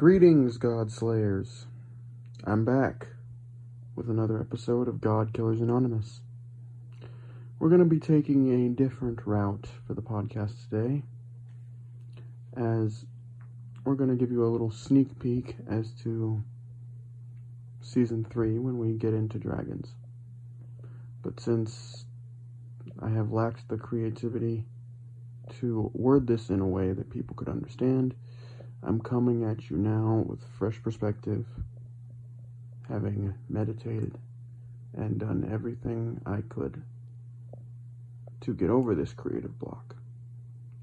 Greetings, God Slayers. I'm back with another episode of God Killers Anonymous. We're going to be taking a different route for the podcast today, as we're going to give you a little sneak peek as to season 3 when we get into dragons. But since I have lacked the creativity to word this in a way that people could understand, I'm coming at you now with fresh perspective, having meditated and done everything I could to get over this creative block.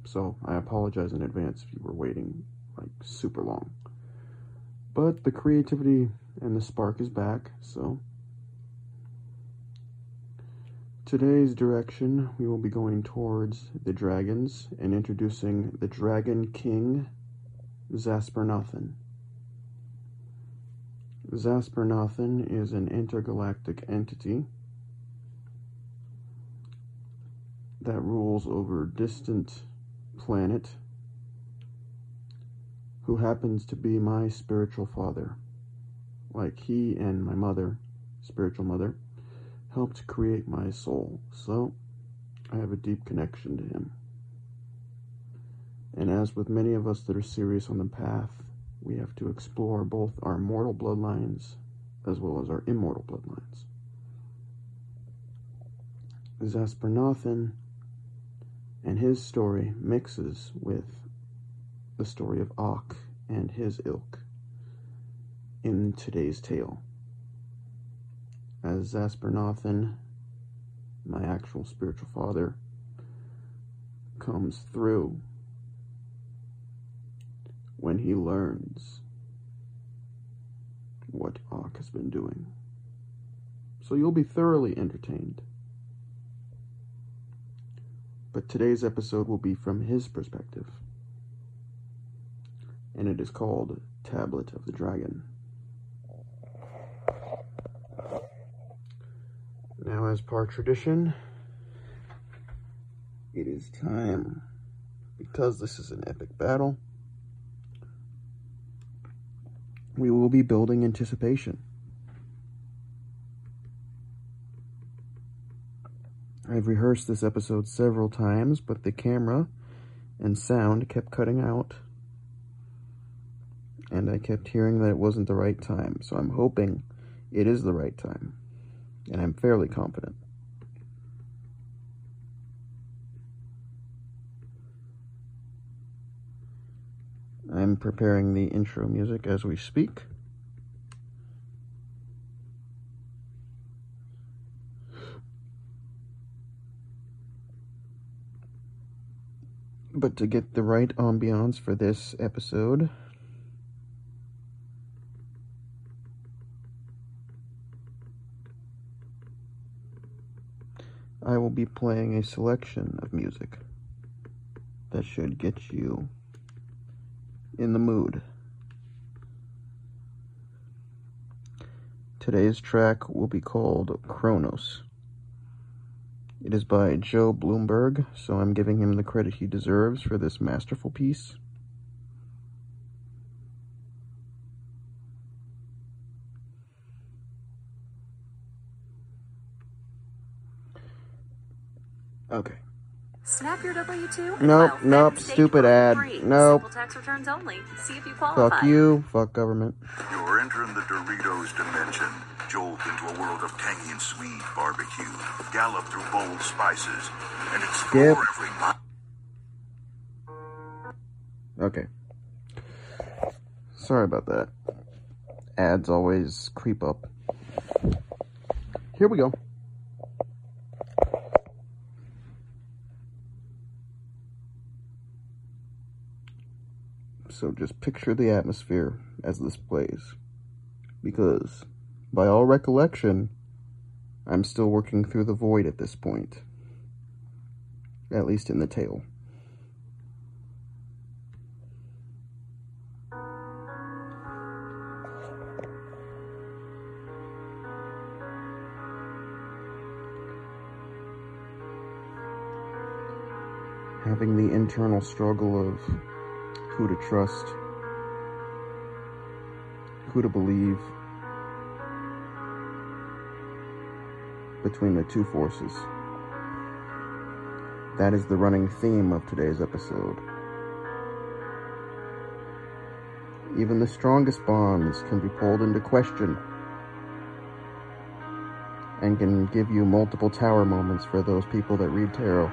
So I apologize in advance if you were waiting like super long. But the creativity and the spark is back, so today's direction we will be going towards the dragons and introducing the Dragon King Xaspernathen. Xaspernathen is an intergalactic entity that rules over a distant planet who happens to be my spiritual father. Like he and my mother, spiritual mother, helped create my soul, so I have a deep connection to him. And as with many of us that are serious on the path, we have to explore both our mortal bloodlines as well as our immortal bloodlines. Xaspernathen and his story mixes with the story of Ak and his ilk in today's tale. As Xaspernathen, my actual spiritual father, comes through when he learns what Ak has been doing. So you'll be thoroughly entertained. But today's episode will be from his perspective. And it is called Tablet of the Dragon. Now, as per tradition, it is time, because this is an epic battle, we will be building anticipation. I've rehearsed this episode several times, but the camera and sound kept cutting out. And I kept hearing that it wasn't the right time, so I'm hoping it is the right time. And I'm fairly confident. I'm preparing the intro music as we speak. But to get the right ambiance for this episode, I will be playing a selection of music that should get you in the mood. Today's track will be called Kronos. It is by Joe Bloomberg, so I'm giving him the credit he deserves for this masterful piece. Okay. Snap your W-2? Nope, File nope, stupid ad. free. Nope. Simple tax returns only. See if you qualify. Fuck you, fuck government. You're entering the Doritos dimension. Jolt into a world of tangy and sweet barbecue. Gallop through bold spices. And explore Skip. every mile. Okay. Sorry about that. Ads always creep up. Here we go. So just picture the atmosphere as this plays. Because, by all recollection, I'm still working through the void at this point. At least in the tale. having the internal struggle of who to trust who to believe between the two forces. That is the running theme of today's episode. Even the strongest bonds can be pulled into question and can give you multiple tower moments for those people that read tarot.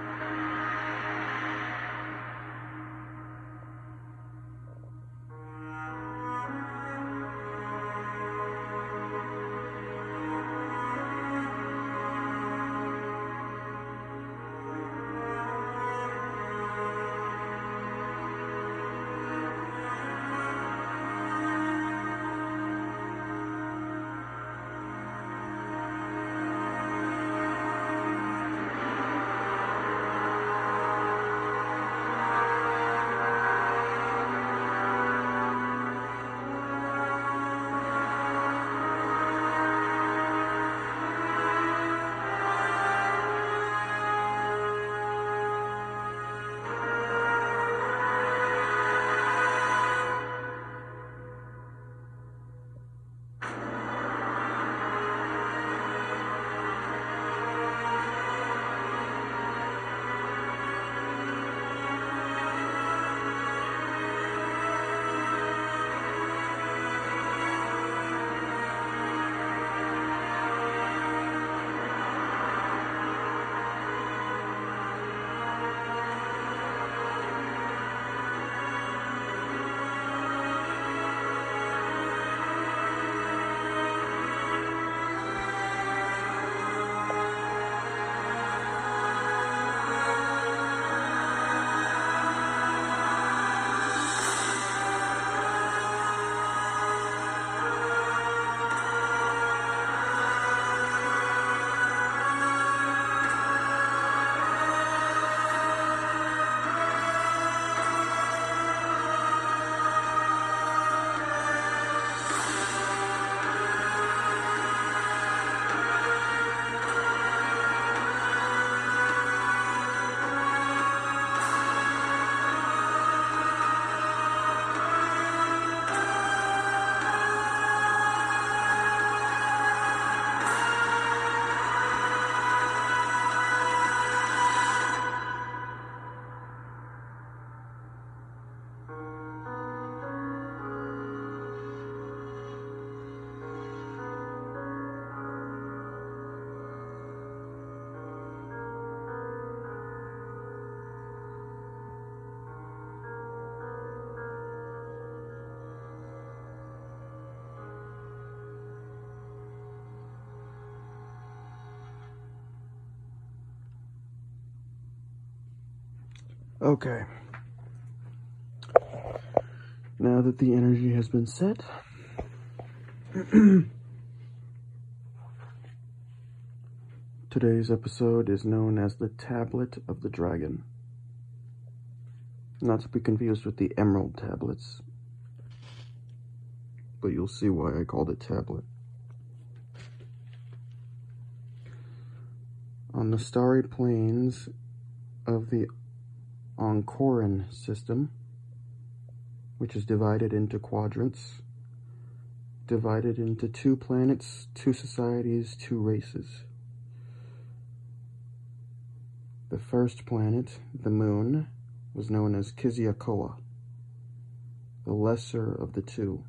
Okay. Now that the energy has been set, today's episode is known as the Tablet of the Dragon. Not to be confused with the Emerald Tablets, but you'll see why I called it Tablet. On the starry plains of the Oncoran system, which is divided into quadrants, divided into two planets, two societies, two races. The first planet, the moon, was known as Kiziakoa, the lesser of the two,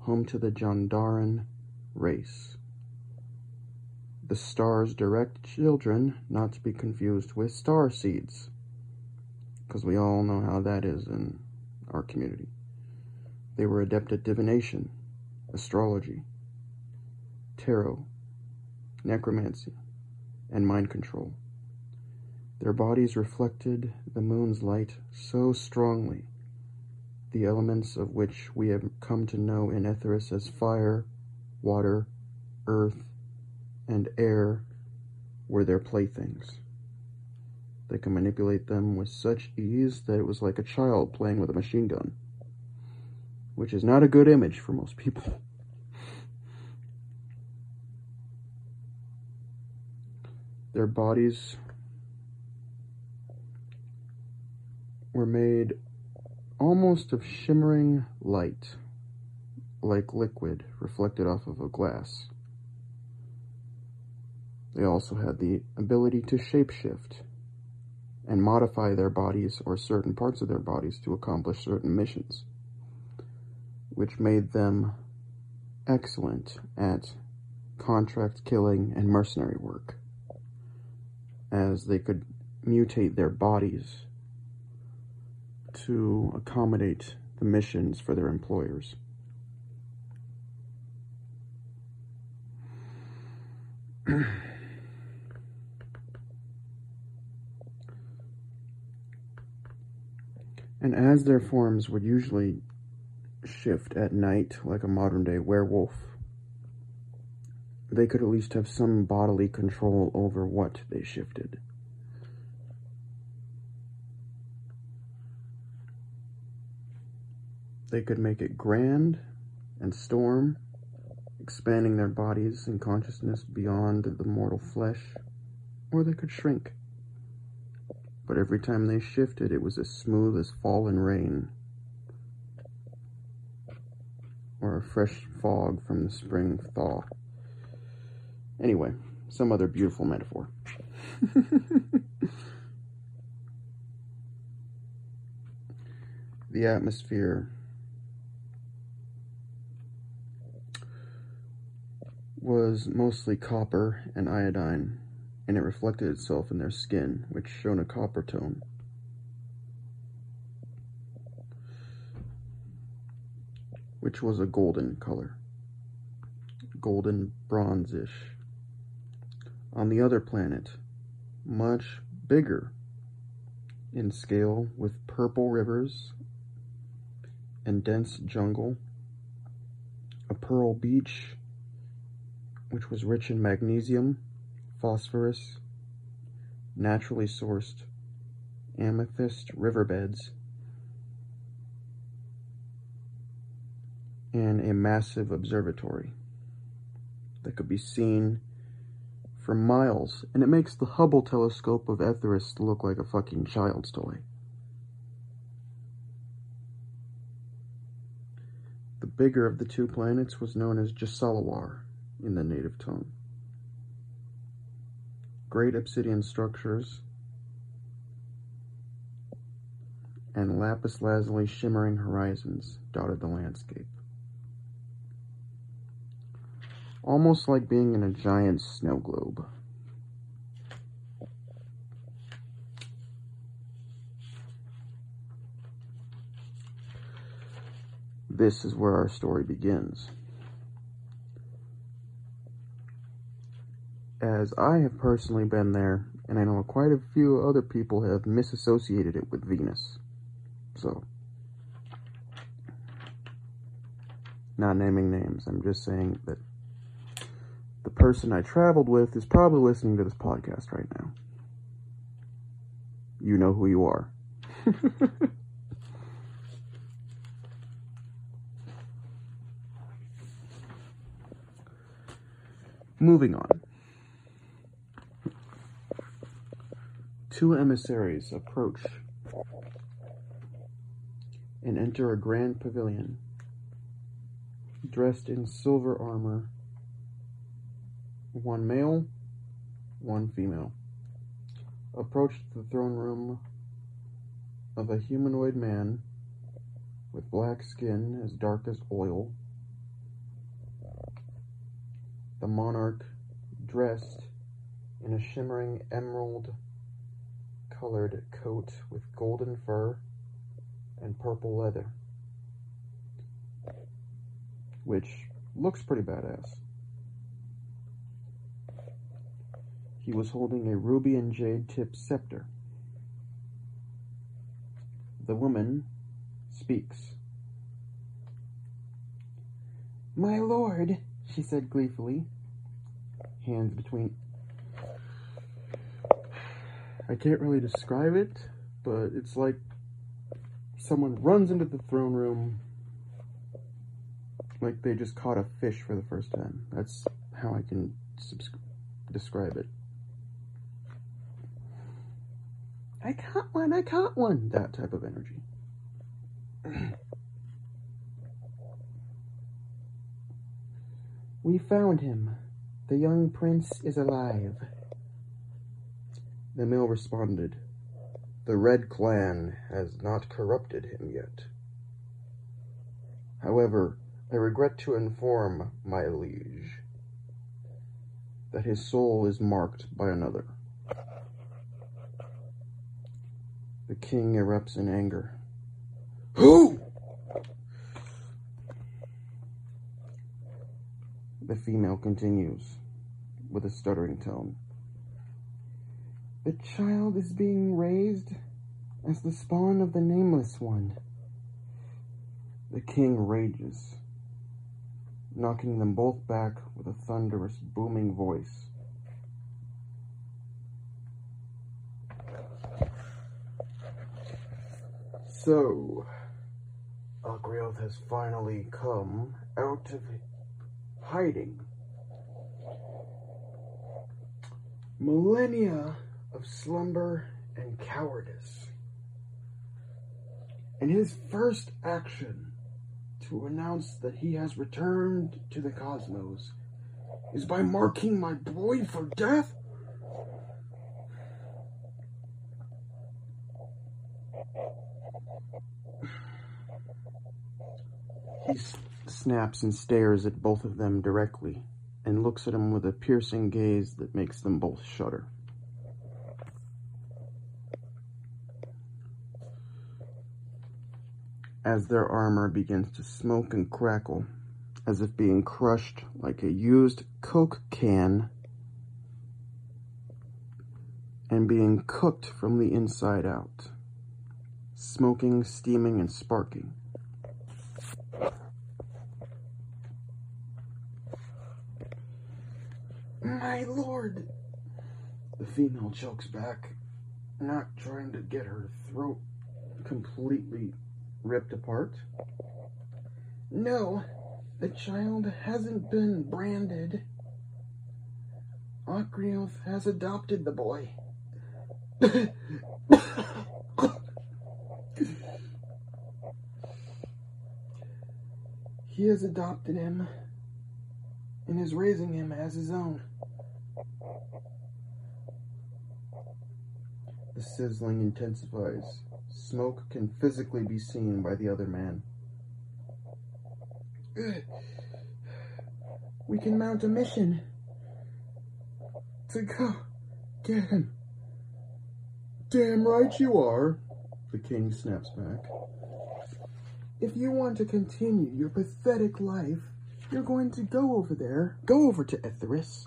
home to the Jandaran race. The star's direct children, not to be confused with star seeds because we all know how that is in our community. They were adept at divination, astrology, tarot, necromancy, and mind control. Their bodies reflected the moon's light so strongly, the elements of which we have come to know in Etheris as fire, water, earth, and air were their playthings. They could manipulate them with such ease that it was like a child playing with a machine gun, which is not a good image for most people. Their bodies were made almost of shimmering light, like liquid reflected off of a glass. They also had the ability to shapeshift and modify their bodies or certain parts of their bodies to accomplish certain missions, which made them excellent at contract killing and mercenary work, as they could mutate their bodies to accommodate the missions for their employers. and as their forms would usually shift at night like a modern day werewolf, they could at least have some bodily control over what they shifted. They could make it grand and storm, expanding their bodies and consciousness beyond the mortal flesh, or they could shrink. But every time they shifted, it was as smooth as fallen rain, or a fresh fog from the spring thaw. Anyway, some other beautiful metaphor. the atmosphere was mostly copper and iodine, and it reflected itself in their skin, which shone a copper tone. Which was a golden color, golden bronzish. On the other planet, much bigger in scale, with purple rivers and dense jungle, a pearl beach which was rich in magnesium, phosphorus, naturally sourced amethyst riverbeds, and a massive observatory that could be seen for miles, and it makes the Hubble telescope of Etheris look like a fucking child's toy. The bigger of the two planets was known as Jasalawar in the native tongue. Great obsidian structures and lapis lazuli shimmering horizons dotted the landscape. Almost like being in a giant snow globe. This is where our story begins. As I have personally been there, and I know quite a few other people have misassociated it with Venus. So, not naming names, I'm just saying that the person I traveled with is probably listening to this podcast right now. You know who you are. Moving on. Two emissaries approach and enter a grand pavilion, dressed in silver armor. One male, one female. Approach the throne room of a humanoid man with black skin as dark as oil. The monarch dressed in a shimmering emerald colored coat with golden fur and purple leather, which looks pretty badass. He was holding a ruby and jade tipped scepter. The woman speaks. My lord, she said gleefully, hands between I can't really describe it, but it's like someone runs into the throne room like they just caught a fish for the first time. That's how I can describe it. I caught one, I caught one. That type of energy. We found him. The young prince is alive. The male responded, The Red Clan has not corrupted him yet. However, I regret to inform my liege that his soul is marked by another. The king erupts in anger. Who? The female continues with a stuttering tone. The child is being raised as the spawn of the Nameless One. The king rages, knocking them both back with a thunderous, booming voice. So, Algrioth has finally come out of hiding. Millennia of slumber and cowardice. And his first action to announce that he has returned to the cosmos is by marking my boy for death? He snaps and stares at both of them directly and looks at them with a piercing gaze that makes them both shudder. As their armor begins to smoke and crackle, as if being crushed like a used Coke can and being cooked from the inside out, smoking, steaming, and sparking. My lord! The female chokes back, not trying to get her throat completely ripped apart. No, the child hasn't been branded. Ocrioth has adopted the boy. he has adopted him and is raising him as his own. The sizzling intensifies. Smoke can physically be seen by the other man. We can mount a mission to go get him. Damn right you are, the king snaps back. If you want to continue your pathetic life, you're going to go over there, go over to Etheris,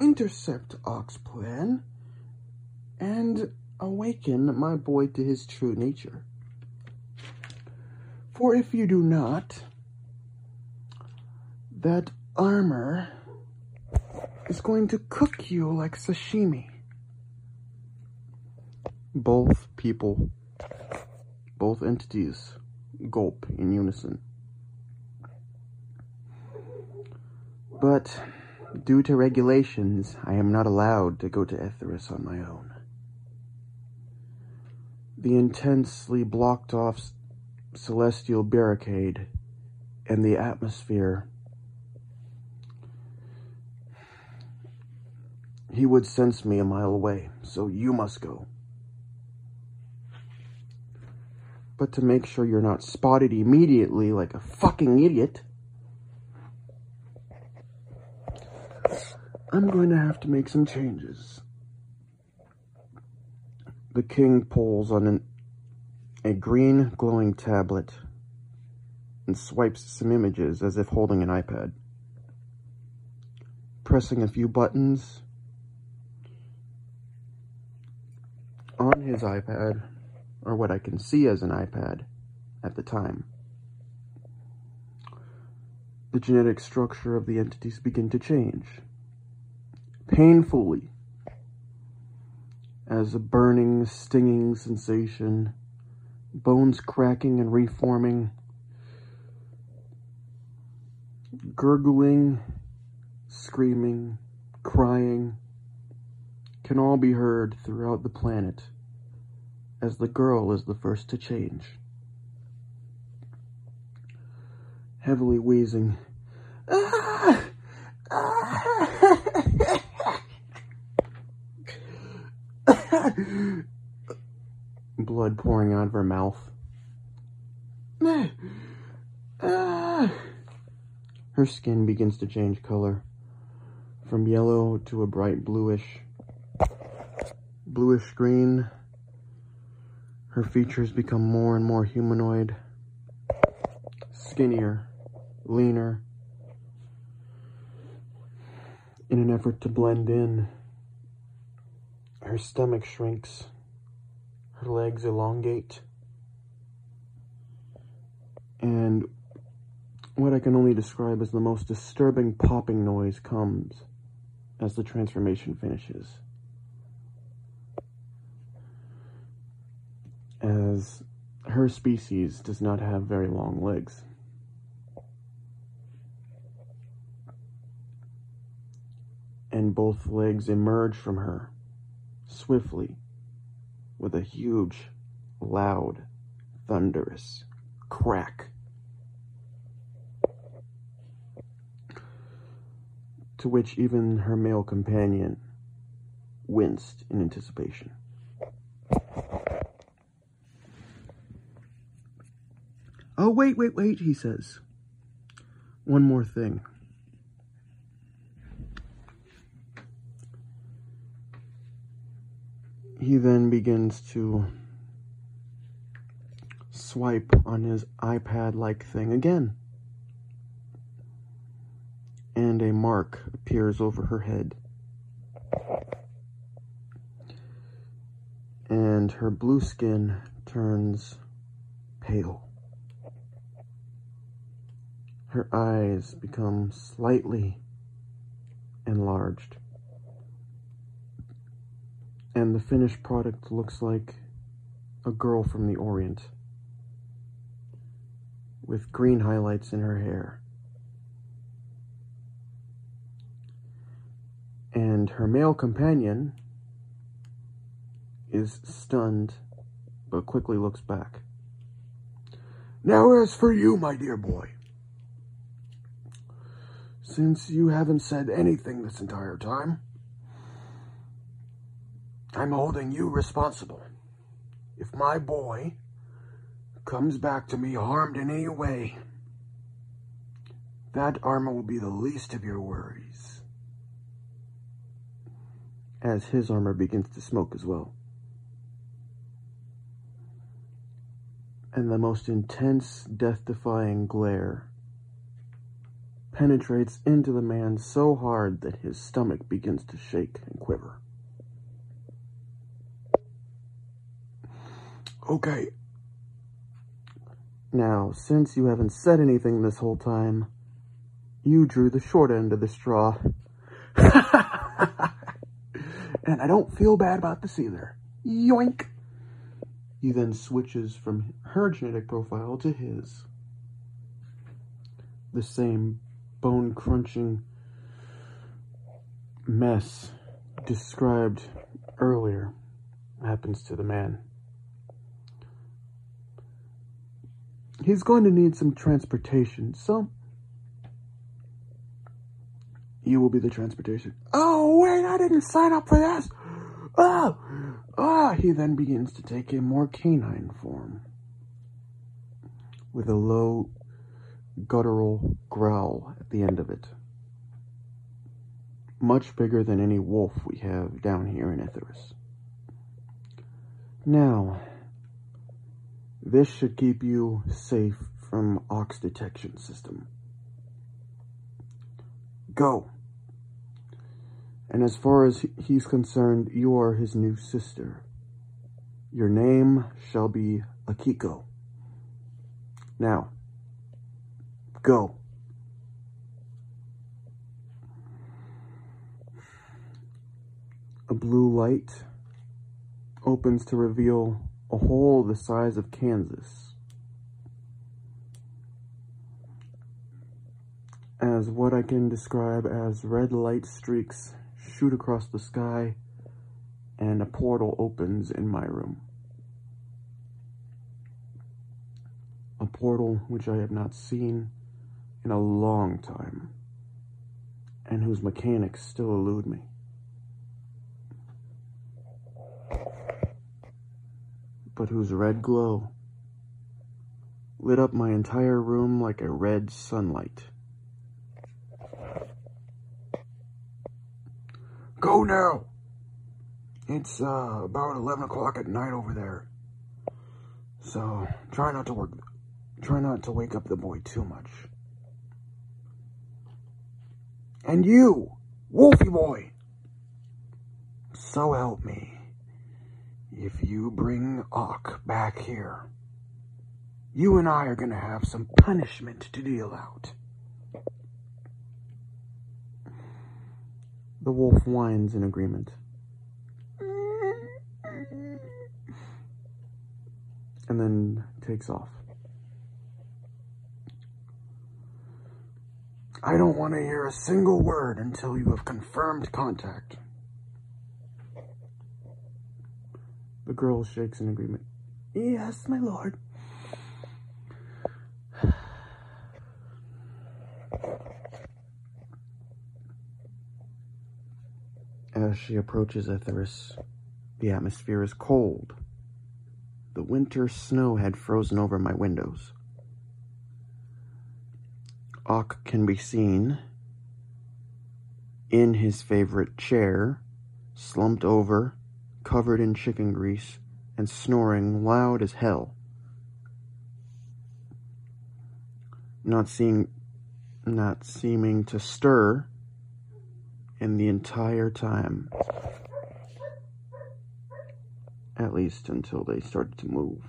intercept Oxplan, and awaken my boy to his true nature. For if you do not, that armor is going to cook you like sashimi. Both people, both entities, gulp in unison. But due to regulations, I am not allowed to go to Etheris on my own. The intensely blocked off celestial barricade and the atmosphere. He would sense me a mile away, so you must go. But to make sure you're not spotted immediately like a fucking idiot, I'm going to have to make some changes. The king pulls on an, a green glowing tablet and swipes some images as if holding an iPad. Pressing a few buttons on his iPad, or what I can see as an iPad at the time. The genetic structure of the entities begin to change painfully as a burning, stinging sensation, bones cracking and reforming, gurgling, screaming, crying, can all be heard throughout the planet as the girl is the first to change. Heavily wheezing, ah! Blood pouring out of her mouth. Her skin begins to change color from yellow to a bright bluish bluish green. Her features become more and more humanoid, skinnier, leaner. In an effort to blend in, her stomach shrinks, her legs elongate, and what I can only describe as the most disturbing popping noise comes as the transformation finishes. As her species does not have very long legs. And both legs emerge from her swiftly with a huge, loud, thunderous crack. To which even her male companion winced in anticipation. Oh, wait, wait, wait, he says. One more thing. He then begins to swipe on his iPad like thing again. And a mark appears over her head. And her blue skin turns pale. Her eyes become slightly enlarged. And the finished product looks like a girl from the Orient with green highlights in her hair. And her male companion is stunned but quickly looks back. Now, as for you, my dear boy, since you haven't said anything this entire time, I'm holding you responsible. If my boy comes back to me harmed in any way, that armor will be the least of your worries. As his armor begins to smoke as well. And the most intense, death defying glare penetrates into the man so hard that his stomach begins to shake and quiver. Okay. Now, since you haven't said anything this whole time, you drew the short end of the straw. and I don't feel bad about this either. Yoink! He then switches from her genetic profile to his. The same bone crunching mess described earlier happens to the man. He's going to need some transportation, so you will be the transportation. Oh, wait, I didn't sign up for this. Oh, ah, he then begins to take a more canine form with a low guttural growl at the end of it. Much bigger than any wolf we have down here in Etheris. Now, this should keep you safe from Ox detection system. Go. And as far as he's concerned, you are his new sister. Your name shall be Akiko. Now, go. A blue light opens to reveal a hole the size of Kansas. As what I can describe as red light streaks shoot across the sky, and a portal opens in my room. A portal which I have not seen in a long time, and whose mechanics still elude me. But whose red glow lit up my entire room like a red sunlight. Go now! It's uh, about 11 o'clock at night over there. So try not to work, try not to wake up the boy too much. And you, Wolfie boy, so help me, if you bring Ock back here, you and I are gonna have some punishment to deal out. The wolf whines in agreement. And then takes off. I don't want to hear a single word until you have confirmed contact. The girl shakes in agreement. Yes, my lord. As she approaches Etheris, the atmosphere is cold. The winter snow had frozen over my windows. Ock can be seen in his favorite chair, slumped over, covered in chicken grease, and snoring loud as hell. Not seeing not seeming to stir in the entire time. At least until they started to move.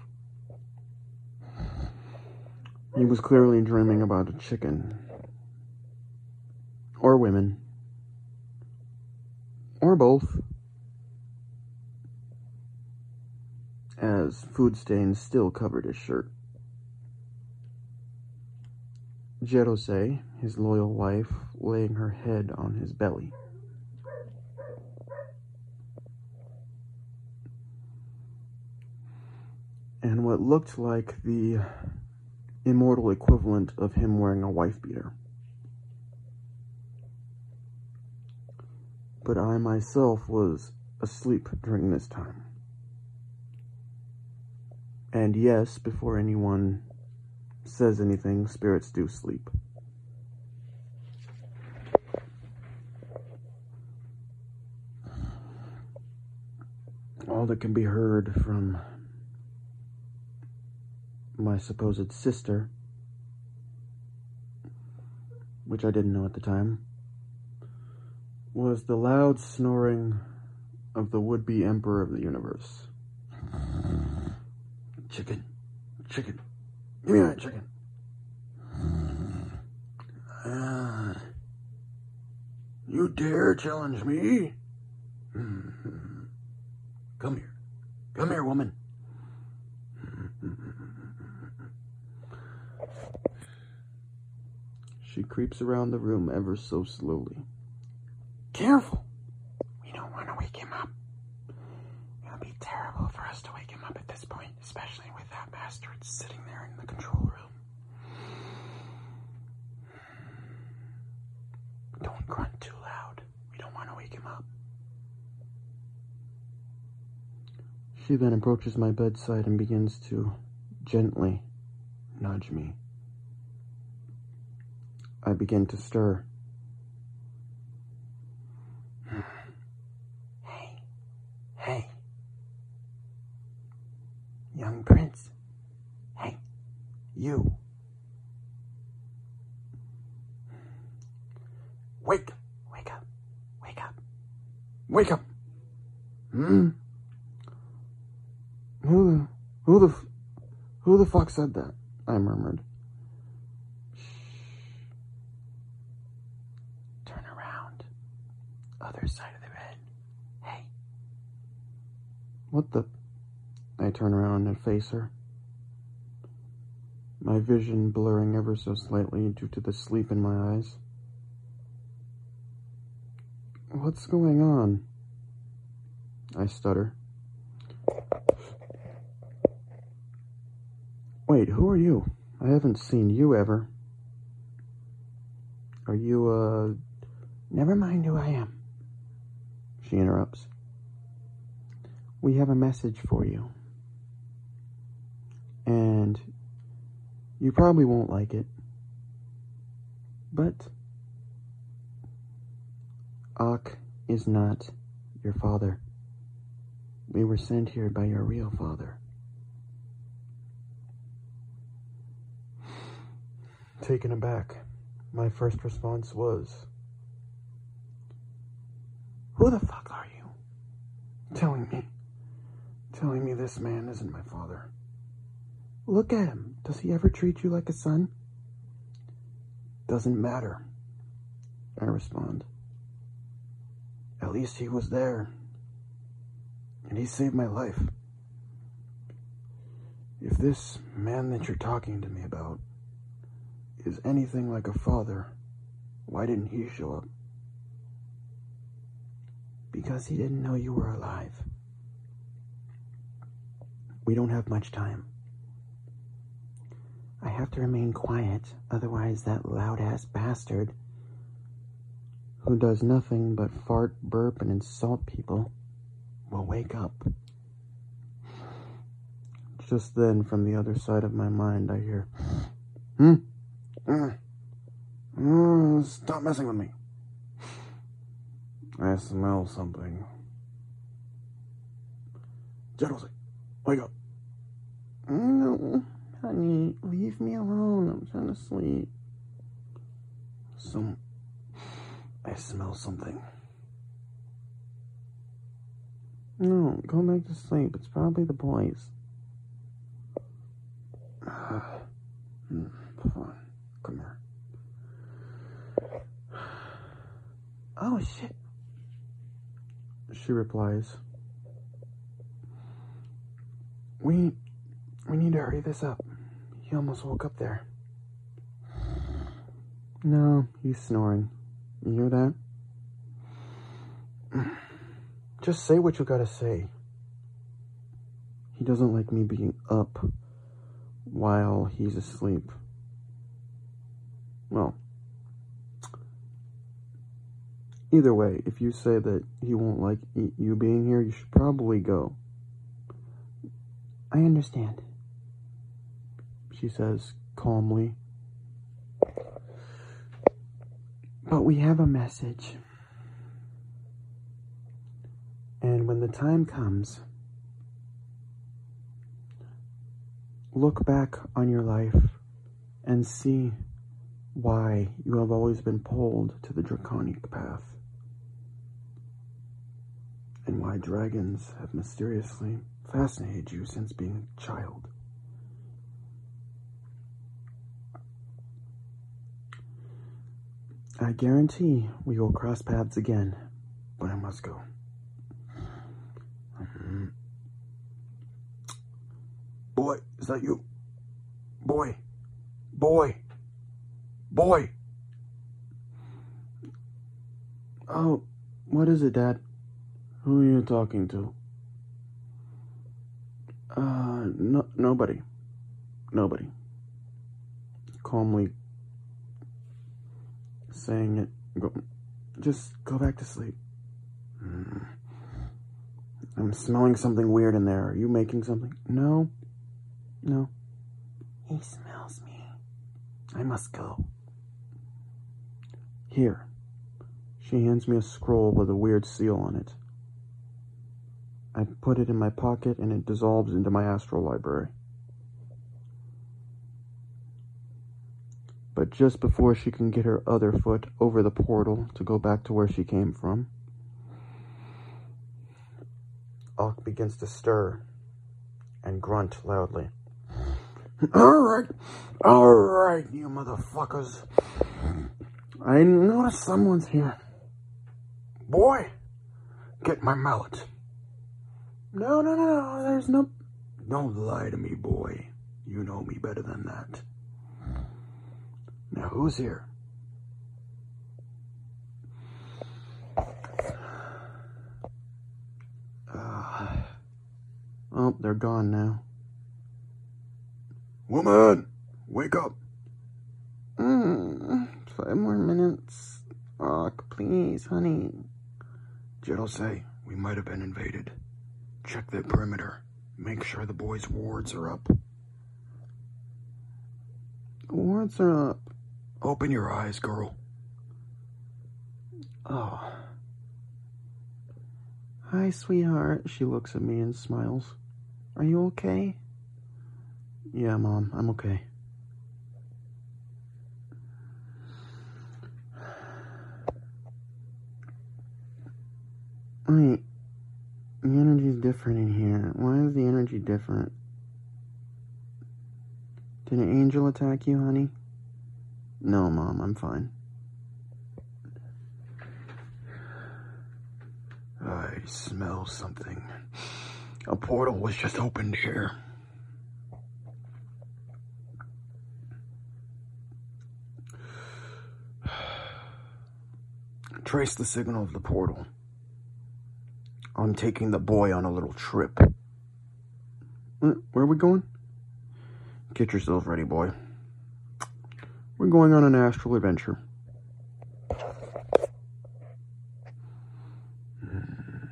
He was clearly dreaming about a chicken. Or women. Or both. As food stains still covered his shirt. Jerose, his loyal wife, laying her head on his belly. And what looked like the immortal equivalent of him wearing a wife beater. But I myself was asleep during this time. And yes, before anyone says anything, spirits do sleep. All that can be heard from my supposed sister, which I didn't know at the time, was the loud snoring of the would be emperor of the universe. Chicken, chicken, give me that chicken. Uh, you dare challenge me? Come here. Come here, woman. She creeps around the room ever so slowly. Careful! We don't want to wake him up. It'll be terrible for us to wake him up at this point, especially with that bastard sitting there in the control room. Don't grunt too loud. We don't want to wake him up. She then approaches my bedside and begins to gently nudge me. I begin to stir. Hey, hey. Young prince. Hey, you. Wake, wake up, wake up, wake up. Hmm? Who, who the, who the fuck said that? I murmured. Turn around. Other side of the bed. Hey. What the? I turn around and face her. My vision blurring ever so slightly due to the sleep in my eyes. What's going on? I stutter. Wait, who are you? I haven't seen you ever. Are you, uh, Never mind who I am, she interrupts. We have a message for you. And you probably won't like it. But Ak is not your father. We were sent here by your real father. Taken aback, my first response was, Who the fuck are you? Telling me, telling me this man isn't my father. Look at him. Does he ever treat you like a son? Doesn't matter, I respond. At least he was there, and he saved my life. If this man that you're talking to me about is anything like a father, why didn't he show up? Because he didn't know you were alive. We don't have much time. I have to remain quiet, otherwise, that loud ass bastard who does nothing but fart, burp, and insult people will wake up. Just then, from the other side of my mind, I hear, Hmm? Uh, uh, stop messing with me. I smell something. Jettlesley, wake up. No, honey, leave me alone. I'm trying to sleep. Some. I smell something. No, go back to sleep. It's probably the boys. Uh, fine. Come here. Oh shit. She replies. We we need to hurry this up. He almost woke up there. No, he's snoring. You hear that? Just say what you gotta say. He doesn't like me being up while he's asleep. Well, either way, if you say that he won't like you being here, you should probably go. I understand, she says calmly. But we have a message. And when the time comes, look back on your life and see why you have always been pulled to the draconic path, and why dragons have mysteriously fascinated you since being a child. I guarantee we will cross paths again, but I must go. Boy, is that you? Boy, boy, boy. Oh, what is it, Dad? Who are you talking to? Uh, no, nobody. Nobody. Calmly saying it. Go, just go back to sleep. Mm. I'm smelling something weird in there. Are you making something? No. No. He smells me. I must go. Here. She hands me a scroll with a weird seal on it. I put it in my pocket and it dissolves into my astral library. But just before she can get her other foot over the portal to go back to where she came from, Ock begins to stir and grunt loudly. Alright, alright, you motherfuckers. I notice someone's here. Boy, get my mallet. No, no, no, no, there's no. Don't lie to me, boy. You know me better than that. Now, who's here? Uh, oh, they're gone now. Woman, wake up. Five more minutes. Oh, please. honey. Jed'll say we might have been invaded. Check the perimeter. Make sure the boys' wards are up. Wards are up. Open your eyes, girl. Oh. Hi, sweetheart. She looks at me and smiles. Are you okay? Yeah, Mom, I'm okay. Wait, the energy's different in here. Why is the energy different? Did an angel attack you, honey? No, Mom, I'm fine. I smell something. A portal was just opened here. Trace the signal of the portal. I'm taking the boy on a little trip. Mm, where are we going? Get yourself ready, boy. We're going on an astral adventure. Mm.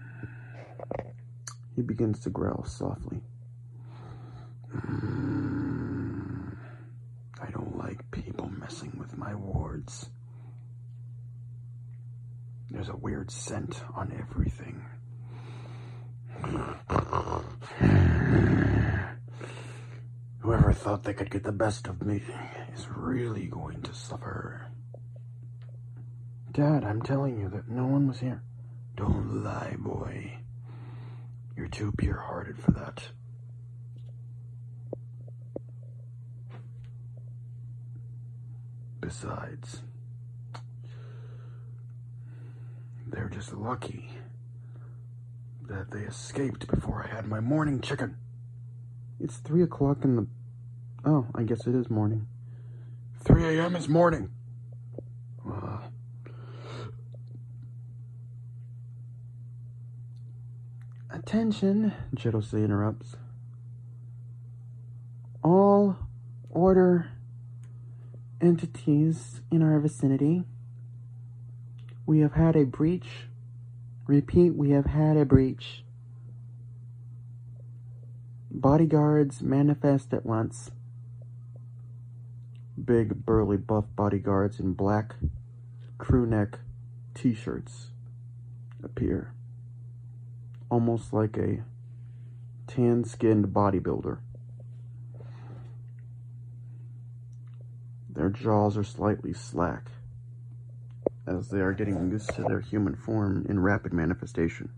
He begins to growl softly. Mm. I don't like people messing with my wards. There's a weird scent on everything. Thought they could get the best of me is really going to suffer. Dad, I'm telling you that no one was here. Don't lie, boy. You're too pure hearted for that. Besides, they're just lucky that they escaped before I had my morning chicken. It's three o'clock in the. Oh, I guess it is morning. 3 a.m. is morning. Uh, Attention, Jedosei interrupts. All order entities in our vicinity. We have had a breach. Repeat, we have had a breach. Bodyguards manifest at once. Big, burly, buff bodyguards in black crew neck t shirts appear. Almost like a tan skinned bodybuilder. Their jaws are slightly slack as they are getting used to their human form in rapid manifestation.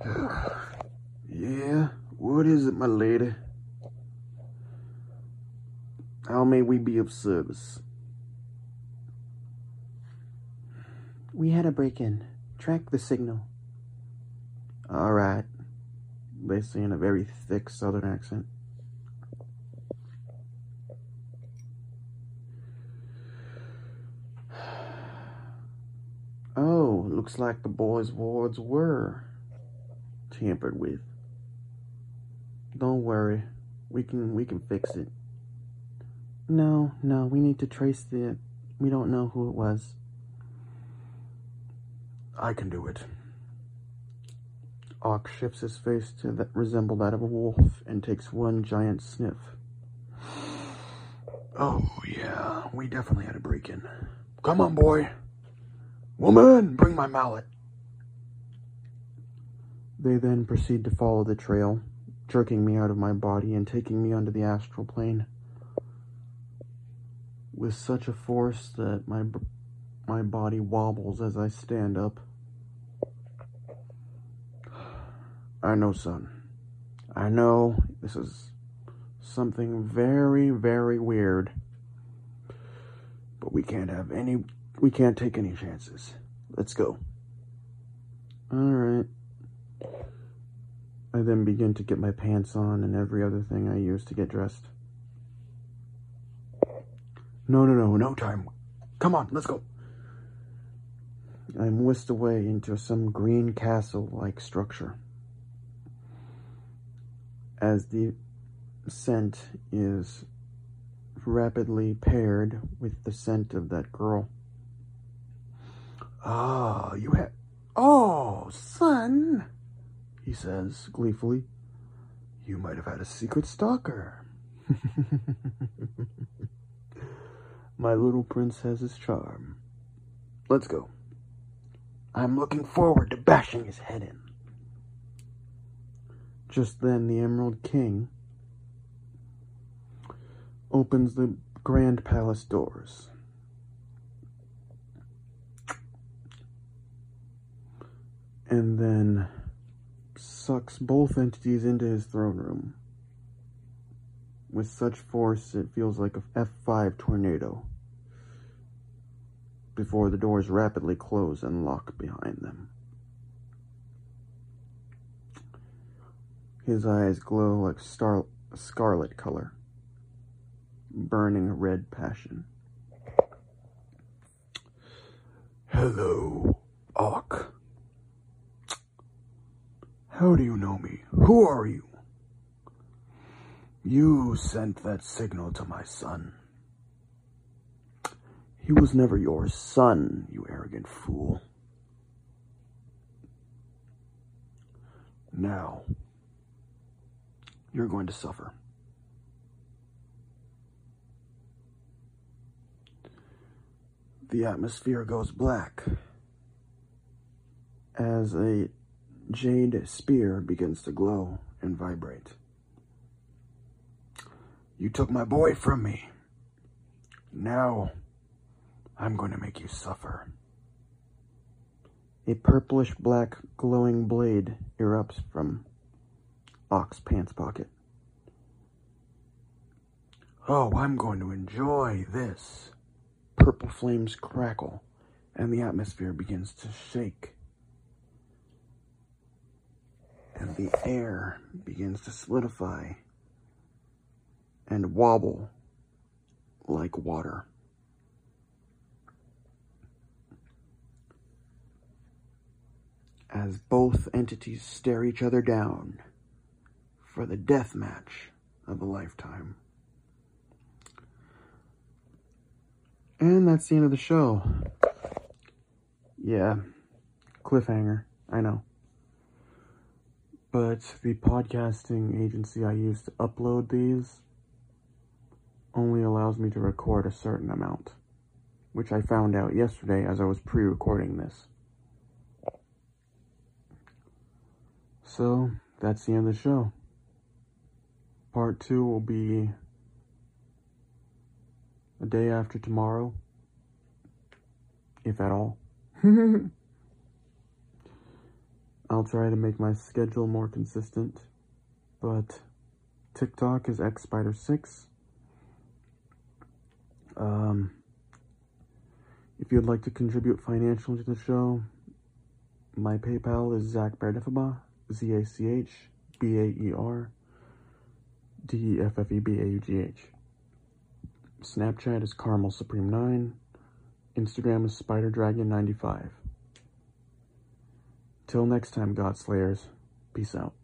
yeah, what is it, my lady? How may we be of service? We had a break in. Track the signal. All right. They say in a very thick southern accent. Oh, looks like the boys' wards were tampered with. Don't worry. We can we can fix it. No, no, we need to trace the we don't know who it was. I can do it. Ock shifts his face to that resemble that of a wolf and takes one giant sniff. Oh yeah, we definitely had a break in. Come on, boy. Woman, bring my mallet. They then proceed to follow the trail, jerking me out of my body and taking me onto the astral plane. With such a force that my my body wobbles as I stand up. I know, son. I know this is something very, very weird. But we can't have any, we can't take any chances. Let's go. Alright. I then begin to get my pants on and every other thing I use to get dressed. No, no, no, no time. Come on, let's go. I'm whisked away into some green castle like structure. As the scent is rapidly paired with the scent of that girl. Ah, you have. Oh, son, he says gleefully. You might have had a secret stalker. My little prince has his charm. Let's go. I'm looking forward to bashing his head in. Just then, the Emerald King opens the Grand Palace doors. And then sucks both entities into his throne room with such force it feels like a F5 tornado before the doors rapidly close and lock behind them. His eyes glow like star- scarlet color, burning red passion. Hello, Ock. How do you know me? Who are you? You sent that signal to my son. He was never your son, you arrogant fool. Now, you're going to suffer. The atmosphere goes black as a jade spear begins to glow and vibrate. You took my boy from me. Now, I'm going to make you suffer. A purplish black glowing blade erupts from Ock's pants pocket. Oh, I'm going to enjoy this. Purple flames crackle, and the atmosphere begins to shake and the air begins to solidify and wobble like water. As both entities stare each other down for the death match of a lifetime. And that's the end of the show. Yeah, cliffhanger, I know but the podcasting agency I use to upload these only allows me to record a certain amount, which I found out yesterday as I was pre recording this. So, that's the end of the show. Part two will be a day after tomorrow, if at all. I'll try to make my schedule more consistent, but TikTok is xspider6. Um, if you'd like to contribute financially to the show, my PayPal is Zach Baerdeffebaugh, Z A C H B A E R D E F F E B A U G H. Snapchat is Caramel Supreme 9. Instagram is Spider Dragon 95. Till next time, God Slayers. Peace out.